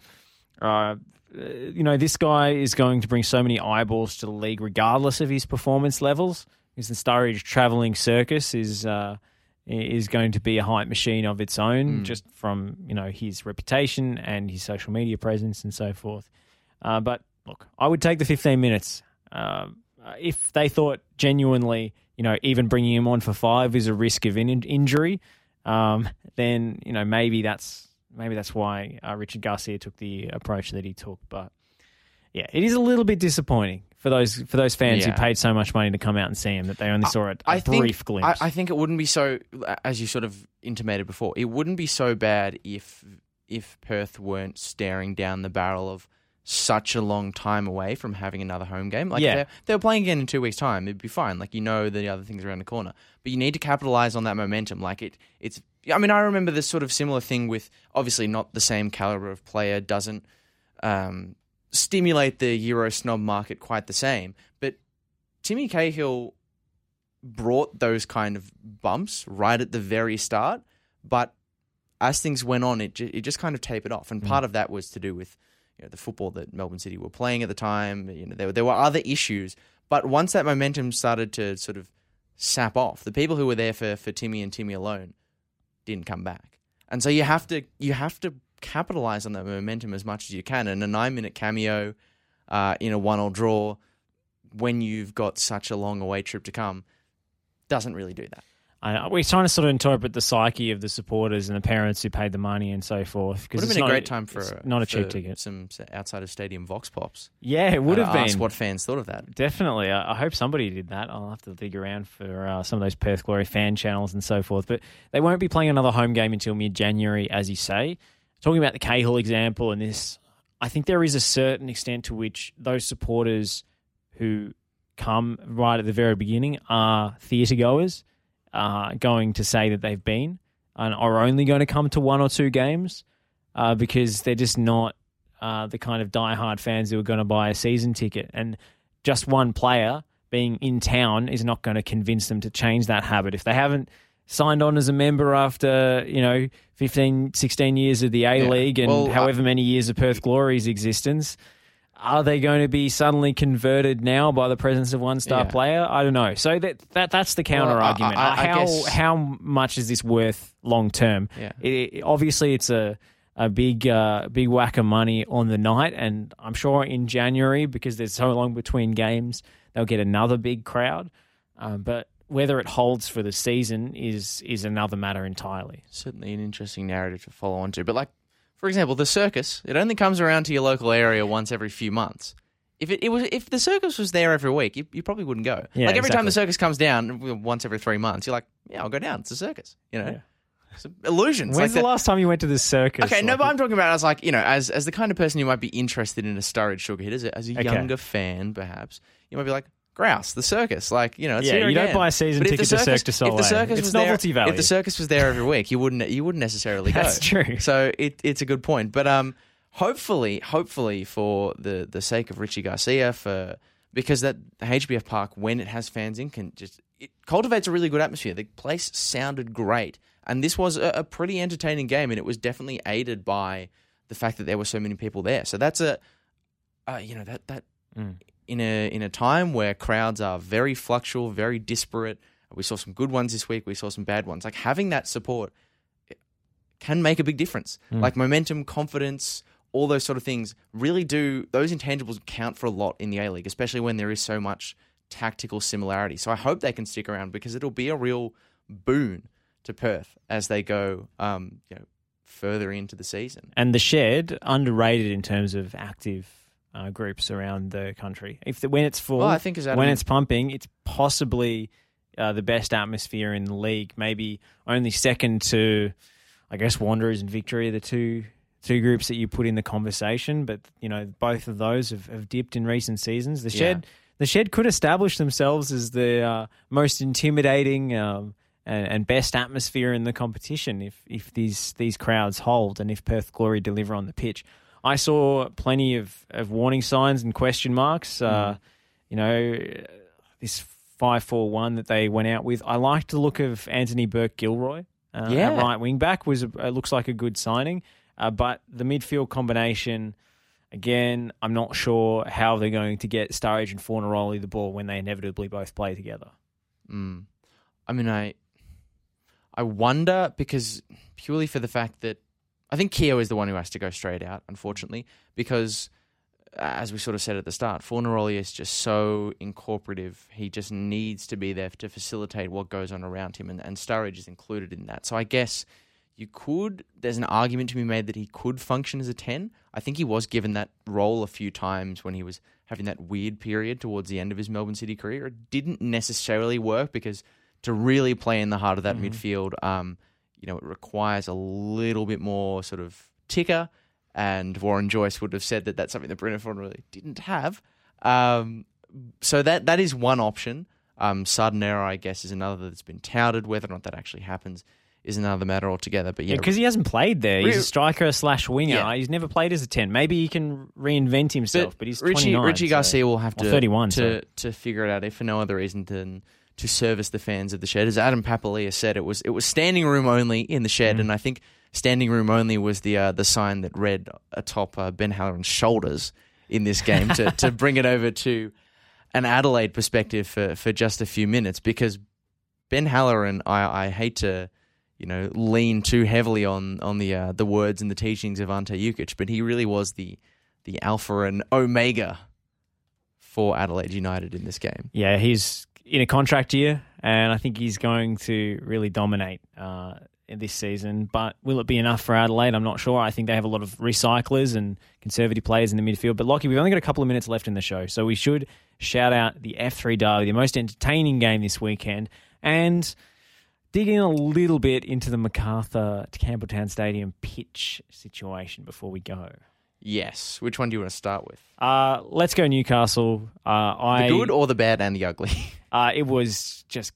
uh, you know, this guy is going to bring so many eyeballs to the league, regardless of his performance levels. Because the Sturridge travelling circus is uh, is going to be a hype machine of its own, just from you know his reputation and his social media presence and so forth. Uh, but look, I would take the 15 minutes. Uh, if they thought genuinely, you know, even bringing him on for five is a risk of in- injury, um, then you know maybe that's maybe that's why uh, Richard Garcia took the approach that he took. But yeah, it is a little bit disappointing for those for those fans Yeah. who paid so much money to come out and see him that they only saw a, a I brief glimpse. I, I think it wouldn't be so, as you sort of intimated before, it wouldn't be so bad if if Perth weren't staring down the barrel of such a long time away from having another home game. Like Yeah. if they're, they were playing again in two weeks' time, it'd be fine. Like you know the other things around the corner, but you need to capitalize on that momentum. Like it, it's. I mean, I remember this sort of similar thing with obviously not the same caliber of player doesn't um, stimulate the Euro snob market quite the same, but Timmy Cahill brought those kind of bumps right at the very start, but as things went on, it it just kind of tapered off, and part of that was to do with you know the football that Melbourne City were playing at the time. You know there were, there were other issues, but once that momentum started to sort of sap off, the people who were there for for Timmy and Timmy alone didn't come back, and so you have to you have to capitalize on that momentum as much as you can. And a nine minute cameo uh, in a one all draw when you've got such a long away trip to come doesn't really do that. I, we're trying to sort of interpret the psyche of the supporters and the parents who paid the money and so forth. Would Because have it's been a great time for a- not a for cheap ticket. Some outside of stadium vox pops. Yeah, it would have been. What fans thought of that. Definitely. I, I hope somebody did that. I'll have to dig around for uh, some of those Perth Glory fan channels and so forth. But they won't be playing another home game until mid January, as you say. Talking about the Cahill example and this, I think there is a certain extent to which those supporters who come right at the very beginning are theatre goers, uh, going to say that they've been and are only going to come to one or two games uh, because they're just not uh, the kind of diehard fans who are going to buy a season ticket. And just one player being in town is not going to convince them to change that habit. If they haven't signed on as a member after, you know, 15, 16 years of the A League and Well, I- however many years of Perth Glory's existence, are they going to be suddenly converted now by the presence of one star Yeah. player? I don't know. So that, that that's the counter Well, I- argument. I- I how guess- how much is this worth long term? Yeah. It, it- obviously, it's a a big uh, big whack of money on the night, and I'm sure in January because there's so long between games, they'll get another big crowd. Um, but whether it holds for the season is is another matter entirely. Certainly an interesting narrative to follow on to. But like, for example, the circus, it only comes around to your local area once every few months. If it, it was if the circus was there every week, you, you probably wouldn't go. Yeah, like every time the circus comes down once every three months, you're like, yeah, I'll go down. It's a circus. You know, Yeah. it's illusions. When's like the last time you went to the circus? Okay, no, Like, but I'm talking about as like you know, as as the kind of person who might be interested in a Sturridge sugar hit, as a, as a Okay. younger fan, perhaps you might be like, "Grouse, the circus." Like you know, it's Yeah, you don't buy a season But if ticket to circus- Cirque du If Soleil. the circus It's was novelty there, value. If the circus was there every week, you wouldn't you wouldn't necessarily go. That's true. So it, it's a good point, but um, hopefully, hopefully for the the sake of Richie Garcia, for because that the HBF Park when it has fans in can just it cultivates a really good atmosphere. The place sounded great, and this was a, a pretty entertaining game, and it was definitely aided by the fact that there were so many people there. So that's a, uh, you know, that that Mm. In a in a time where crowds are very fluctual, very disparate. We saw some good ones this week. We saw some bad ones. Like having that support can make a big difference. Like momentum, confidence, all those sort of things really do. Those intangibles count for a lot in the A League, especially when there is so much tactical similarity. So I hope they can stick around because it'll be a real boon to Perth as they go, um, you know, further into the season. and the shed underrated in terms of active uh, groups around the country. If the, when it's full, Well, I think Adam- when it's pumping, it's possibly uh, the best atmosphere in the league. Maybe only second to, I guess, Wanderers and Victory, the two two groups that you put in the conversation. But you know, both of those have, have dipped in recent seasons. The shed, the shed could establish themselves as the uh, most intimidating. Um, and, and best atmosphere in the competition if if these these crowds hold and if Perth Glory deliver on the pitch. I saw plenty of, of warning signs and question marks. Uh, you know, this five four one that they went out with. I liked the look of Antonee Burke-Gilroy. Uh, Yeah. right wing back was a, looks like a good signing, uh, but the midfield combination. Again, I'm not sure how they're going to get Sturridge and Fornaroli the ball when they inevitably both play together. Mm. I mean, I I wonder because purely for the fact that I think Keogh is the one who has to go straight out, unfortunately, because uh, as we sort of said at the start, Fornaroli is just so incorporative. He just needs to be there to facilitate what goes on around him, and, and Sturridge is included in that. So I guess you could. There's an argument to be made that he could function as a ten. I think he was given that role a few times when he was having that weird period towards the end of his Melbourne City career. It didn't necessarily work because to really play in the heart of that midfield, um, you know, it requires a little bit more sort of ticker and Warren Joyce would have said that that's something that Brynn really didn't have. Um, so that that is one option. Um, Sardinero, I guess, is another that's been touted. Whether or not that actually happens is another matter altogether. But yeah, because he hasn't played there. He's a striker slash winger. Yeah. He's never played as a ten. Maybe he can reinvent himself, but, he's Richie 29, Richie so- Garcia will have to 31, to sorry. to figure it out if for no other reason than to service the fans of the shed. As Adam Papalia said, it was it was standing room only in the Mm. shed, and I think standing room only was the uh, the sign that read atop uh, Ben Halloran's shoulders in this game to to bring it over to an Adelaide perspective for for just a few minutes because Ben Halloran, I, I hate to, you know, lean too heavily on on the uh, the words and the teachings of Ante Jukic, but he really was the the alpha and omega for Adelaide United in this game. Yeah, he's in a contract year, and I think he's going to really dominate uh, this season. But will it be enough for Adelaide? I'm not sure. I think they have a lot of recyclers and conservative players in the midfield. But Lockie, we've only got a couple of minutes left in the show, so we should shout out the F3 Derby, the most entertaining game this weekend, and dig in a little bit into the Macarthur to Campbelltown Stadium pitch situation before we go. Yes. Which one do you want to start with? Uh, let's go Newcastle. Uh, The good or the bad and the ugly? Uh, it was just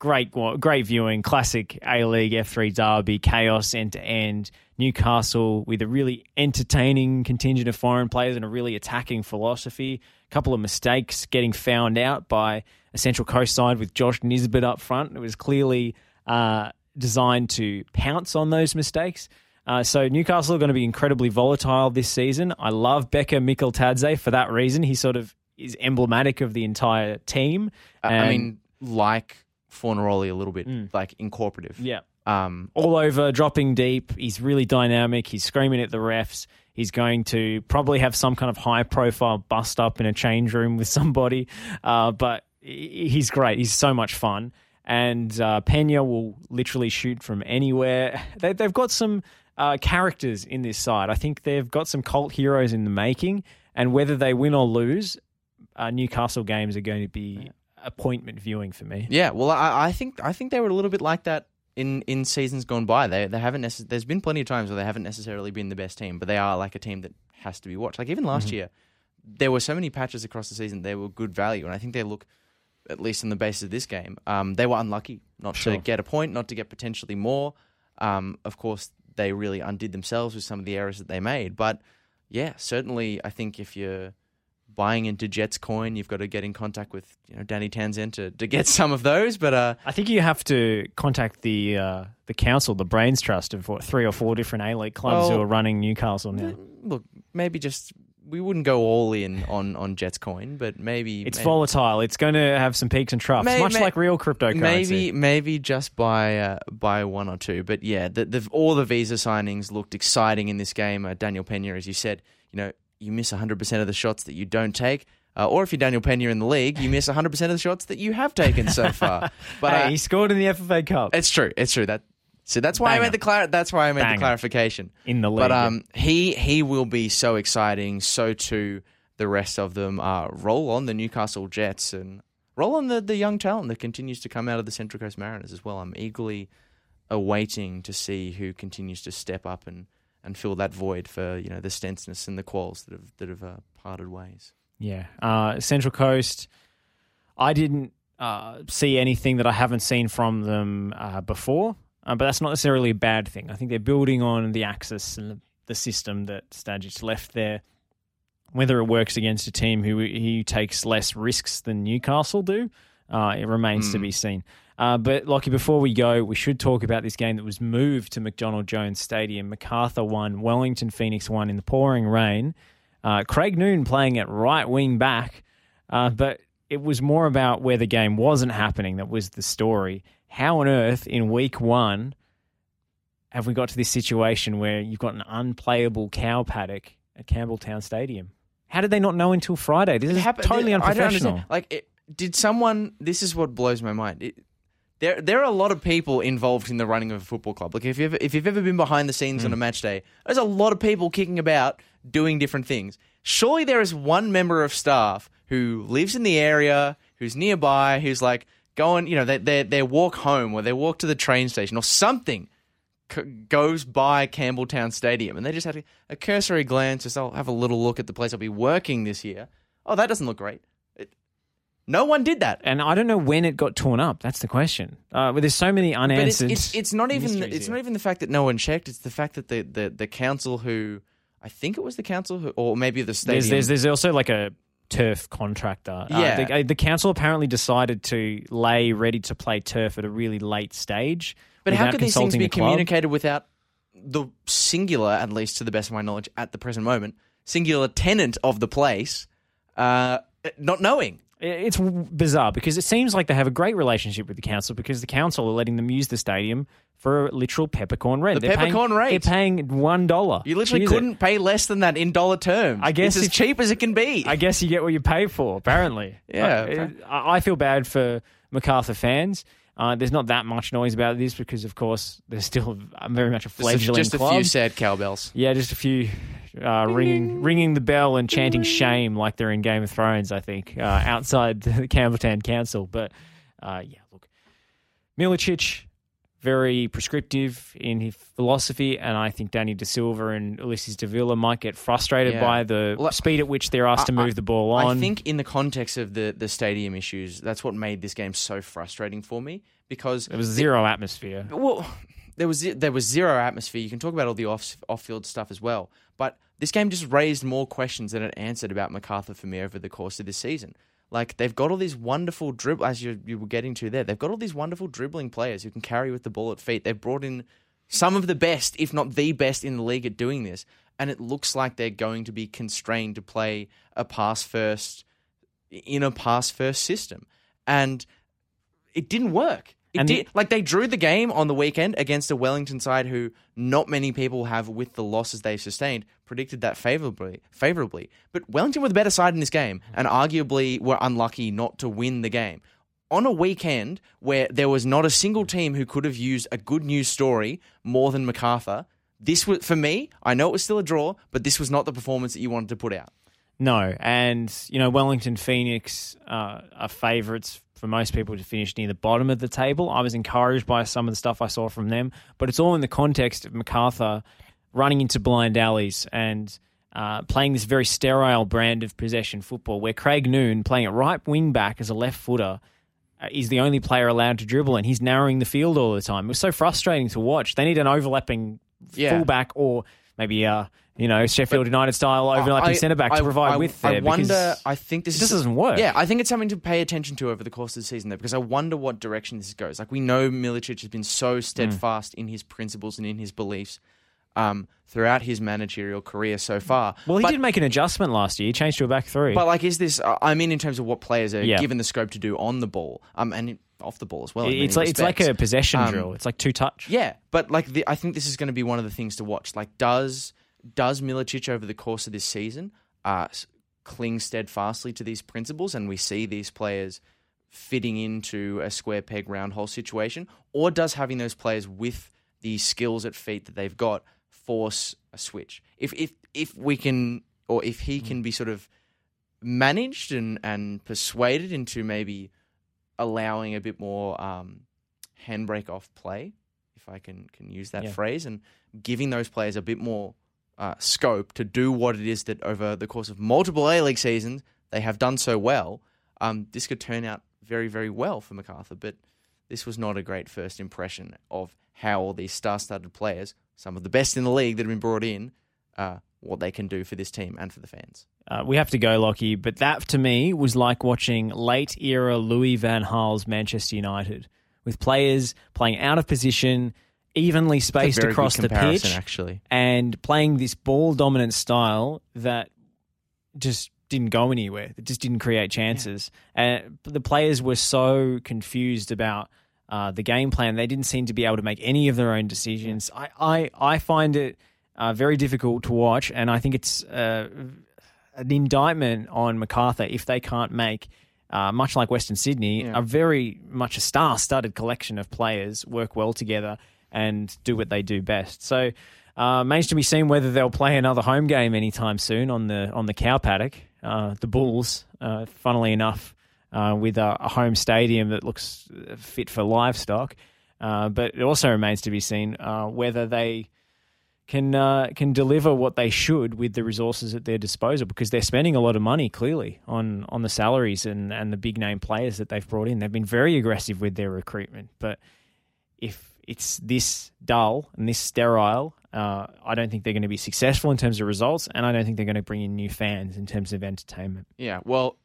great, great viewing. Classic A League F3 derby, chaos end to end. Newcastle with a really entertaining contingent of foreign players and a really attacking philosophy. A couple of mistakes getting found out by a Central Coast side with Josh Nisbet up front. It was clearly uh, designed to pounce on those mistakes. Uh, so Newcastle are going to be incredibly volatile this season. I love Beka Mikeltadze for that reason. He sort of is emblematic of the entire team. I mean, like Fornaroli a little bit, like incorporative. yeah, Um, all over, dropping deep. He's really dynamic. He's screaming at the refs. He's going to probably have some kind of high profile bust up in a change room with somebody. Uh, but he's great. He's so much fun. And uh, Penha will literally shoot from anywhere. They, they've got some uh, characters in this side. I think they've got some cult heroes in the making. And whether they win or lose, uh, Newcastle games are going to be appointment viewing for me. Yeah, well, I, I think I think they were a little bit like that in, in seasons gone by. They they haven't necess- there's been plenty of times where they haven't necessarily been the best team, but they are like a team that has to be watched. Like even last year, there were so many patches across the season. They were good value, and I think they look at least on the basis of this game, um, they were unlucky not to get a point, not to get potentially more. Um, of course, they really undid themselves with some of the errors that they made. But yeah, certainly, I think if you're buying into Jets coin, you've got to get in contact with you know Danny Townsend to, to get some of those. But uh, I think you have to contact the uh, the council, the Brains Trust of what, three or four different A League clubs Well, who are running Newcastle now. look, maybe just we wouldn't go all in on, on Jets coin, but maybe It's maybe, volatile. It's going to have some peaks and troughs, May- much may- like real cryptocurrency. Maybe maybe just by uh, by one or two, but yeah, the, the, all the visa signings looked exciting in this game. Uh, Daniel Penha, as you said, you know, you miss 100 percent of the shots that you don't take. Uh, or if you're Daniel Penha in the league, you miss 100% of the shots that you have taken so far. But hey, uh, he scored in the FFA Cup it's true. It's true. That so that's why I made the clar- That's why I made Banger. the clarification. in the league. But um, he he will be so exciting. So too the rest of them. Uh, roll on the Newcastle Jets and roll on the the young talent that continues to come out of the Central Coast Mariners as well. I'm eagerly awaiting to see who continues to step up and, and fill that void for you know the Stensness and the Kuols that have that have uh, parted ways. Yeah. Uh, Central Coast, I didn't uh, see anything that I haven't seen from them uh, before, uh, but that's not necessarily a bad thing. I think they're building on the axis and the, the system that Stajcic left there. Whether it works against a team who he takes less risks than Newcastle do, uh, it remains to be seen. Uh, but Lockie, before we go, we should talk about this game that was moved to McDonald Jones Stadium. Macarthur won, Wellington Phoenix won in the pouring rain. Uh, Craig Noone playing at right wing back, uh, but it was more about where the game wasn't happening that was the story. How on earth in week one have we got to this situation where you've got an unplayable cow paddock at Campbelltown Stadium? How did they not know until Friday? This is happened- totally unprofessional. Like, it, did someone? This is what blows my mind. It, there, there are a lot of people involved in the running of a football club. Like, if you've if you've ever been behind the scenes Hmm. on a match day, there's a lot of people kicking about doing different things. Surely there is one member of staff who lives in the area, who's nearby, who's like going, you know, they they they walk home or they walk to the train station or something c- goes by Campbelltown Stadium and they just have a, a cursory glance, just I'll have a little look at the place I'll be working this year. Oh, that doesn't look great. It, no one did that. And I don't know when it got torn up. That's the question. Uh, but there's so many But it's, unanswered. it's it's not even it's here. not even the fact that no one checked. It's the fact that the the, the council who I think it was the council who or maybe the stadium. There's, there's there's also like a turf contractor. Uh, Yeah. the, uh, the council apparently decided to lay ready to play turf at a really late stage. But how could these things be the communicated without the singular, at least to the best of my knowledge, at the present moment, singular tenant of the place uh, not knowing? It's bizarre because it seems like they have a great relationship with the council because the council are letting them use the stadium for a literal peppercorn rent. The They're paying- peppercorn rate. They're paying one dollar. You literally couldn't pay less than that in dollar terms. I guess it's as cheap as it can be. I guess you get what you pay for. Apparently, Yeah. I, I feel bad for Macarthur fans. Uh, there's not that much noise about this because, of course, there's still very much a just a, fledgling just a few sad cowbells. Yeah, just a few uh, ringing ringing the bell and chanting shame like they're in Game of Thrones. I think uh, outside the Campbelltown Council, but uh, yeah, look, Milicic very prescriptive in his philosophy, and I think Danny De Silva and Ulysses Dávila might get frustrated Yeah. by the Well, speed at which they're asked to I- move the ball on. I think in the context of the, the stadium issues, that's what made this game so frustrating for me because there was zero atmosphere. well, there was there was zero atmosphere. You can talk about all the off off field stuff as well, but this game just raised more questions than it answered about MacArthur for me over the course of this season. Like they've got all these wonderful dribble as you you were getting to there. They've got all these wonderful dribbling players who can carry with the ball at feet. They've brought in some of the best, if not the best, in the league at doing this, and it looks like they're going to be constrained to play a pass first in a pass first system, and it didn't work. And did. the- like they drew the game on the weekend against a Wellington side who not many people have, with the losses they've sustained, predicted that favorably. Favorably, but Wellington were the better side in this game, and arguably were unlucky not to win the game. On a weekend where there was not a single team who could have used a good news story more than MacArthur, this was for me. I know it was still a draw, but this was not the performance that you wanted to put out. No, and you know Wellington Phoenix uh, are favourites for most people to finish near the bottom of the table. I was encouraged by some of the stuff I saw from them, but it's all in the context of MacArthur running into blind alleys and uh, playing this very sterile brand of possession football, where Craig Noone playing at right wing back as a left footer. uh, Is the only player allowed to dribble, and he's narrowing the field all the time. It was so frustrating to watch. They need an overlapping Yeah. fullback, or maybe uh, you know Sheffield United style overlapping centre back to provide I- width there. I wonder. I think this just doesn't work. Yeah, I think it's something to pay attention to over the course of the season, though, because I wonder what direction this goes. Like we know Milicic has been so steadfast in his principles and in his beliefs um, throughout his managerial career so far. Well, he But- did make an adjustment last year. He changed to a back three. But like, is this? I mean, in terms of what players are Yeah. given the scope to do on the ball, um, and off the ball as well. it's like it's like a possession Um, drill. It's like two touch. Yeah, but like the, I think this is going to be one of the things to watch. Like, does does Milicic over the course of this season uh, cling steadfastly to these principles, and we see these players fitting into a square peg round hole situation, or does having those players with the skills at feet that they've got force a switch? If if if we can, or if he can be sort of managed and and persuaded into maybe allowing a bit more um, handbrake off play, if I can can use that Yeah. phrase, and giving those players a bit more uh, scope to do what it is that over the course of multiple A League seasons they have done so well. Um, this could turn out very very well for MacArthur, but this was not a great first impression of how all these star-studded players, some of the best in the league that have been brought in, uh, what they can do for this team and for the fans. Uh, we have to go, Lockie. But that to me was like watching late era Louis Van Gaal's Manchester United with players playing out of position, evenly spaced across the pitch, actually. and playing this ball dominant style that just didn't go anywhere. It just didn't create chances. And the players were so confused about uh, the game plan. They didn't seem to be able to make any of their own decisions. I, I, I find it uh, very difficult to watch, and I think it's uh, an indictment on MacArthur if they can't make. Uh, much like Western Sydney, Yeah. a very much a star-studded collection of players work well together and do what they do best. So, uh, remains to be seen whether they'll play another home game anytime soon on the on the cow paddock. Uh, the Bulls, uh, funnily enough, uh, with a, a home stadium that looks fit for livestock. Uh, but it also remains to be seen uh, whether they can uh, can deliver what they should with the resources at their disposal because they're spending a lot of money clearly on on the salaries and, and the big name players that they've brought in. They've been very aggressive with their recruitment, but if it's this dull and this sterile, uh, I don't think they're going to be successful in terms of results, and I don't think they're going to bring in new fans in terms of entertainment. Yeah, well,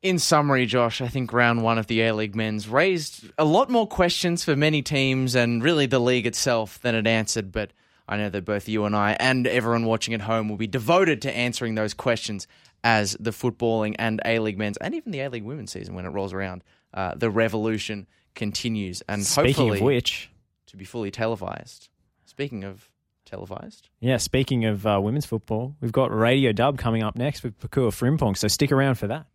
in summary, Josh, I think round one of the A League men's raised a lot more questions for many teams and really the league itself than it answered. But I know that both you and I and everyone watching at home will be devoted to answering those questions as the footballing and A League men's and even the A League women's season when it rolls around, uh, the revolution continues and Speaking hopefully of which, to be fully televised. Speaking of televised, yeah, speaking of uh, women's football, we've got Radio Dub coming up next with Pakua Frimpong, so stick around for that.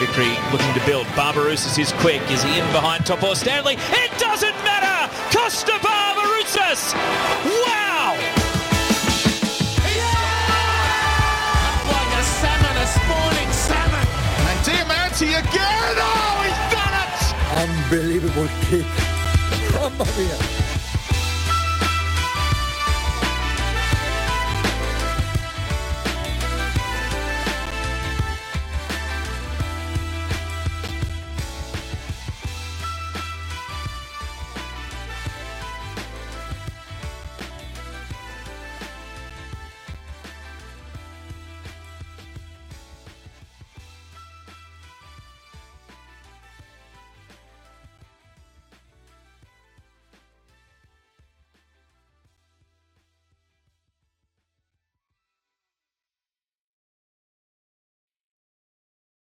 Victory looking to build. Barbarouses is quick. Is he in behind Topor-Stanley? It doesn't matter! Kosta Barbarouses! Wow! Up like a salmon, a spawning salmon. And Diamanti again. Oh, he's done it. Unbelievable kick. Mamma mia.